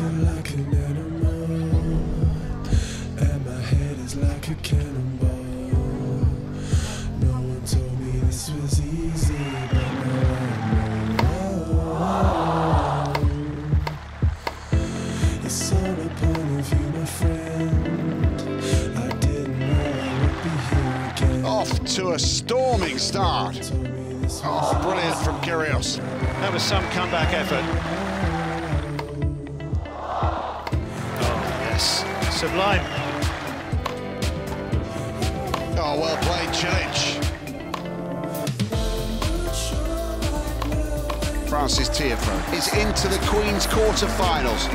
Acting like an animal. And my head is like a cannonball. No one told me this was easy But now I know. It's on the point of view, my friend. I didn't know I would be here again. Off to a storming start. Oh, brilliant from Kyrgios. That was some comeback effort. Yes. Sublime. Oh, well played, Cilic. Frances Tiafoe is into the Queen's quarter-finals.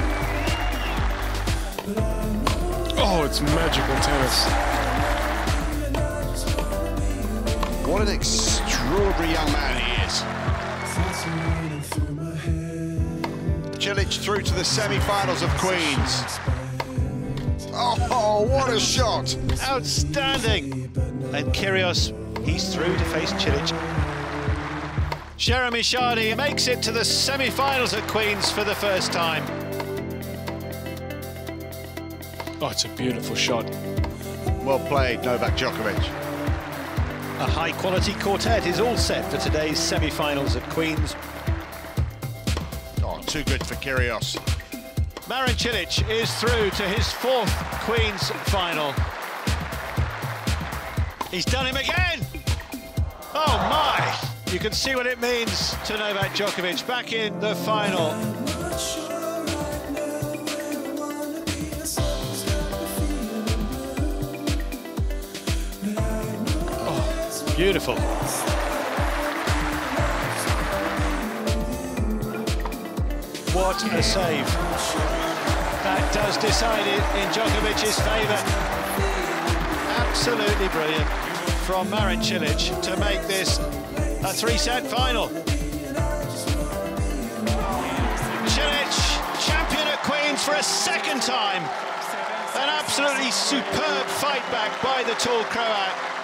Oh, it's magical tennis. What an extraordinary young man he is. Cilic through to the semi-finals of Queen's. Oh, what a shot! Outstanding. And Kyrgios, he's through to face Cilic. Jeremy Chardy makes it to the semi-finals at Queen's for the first time. Oh, it's a beautiful shot. Well played, Novak Djokovic. A high-quality quartet is all set for today's semi-finals at Queen's. Oh, too good for Kyrgios. Marin Cilic is through to his fourth Queen's final. He's done him again! Oh my! You can see what it means to Novak Djokovic back in the final. Oh, beautiful. What a save. That does decide it in Djokovic's favour. Absolutely brilliant from Marin Cilic to make this a three-set final. Cilic, champion at Queen's for a second time. An absolutely superb fight back by the tall Croat.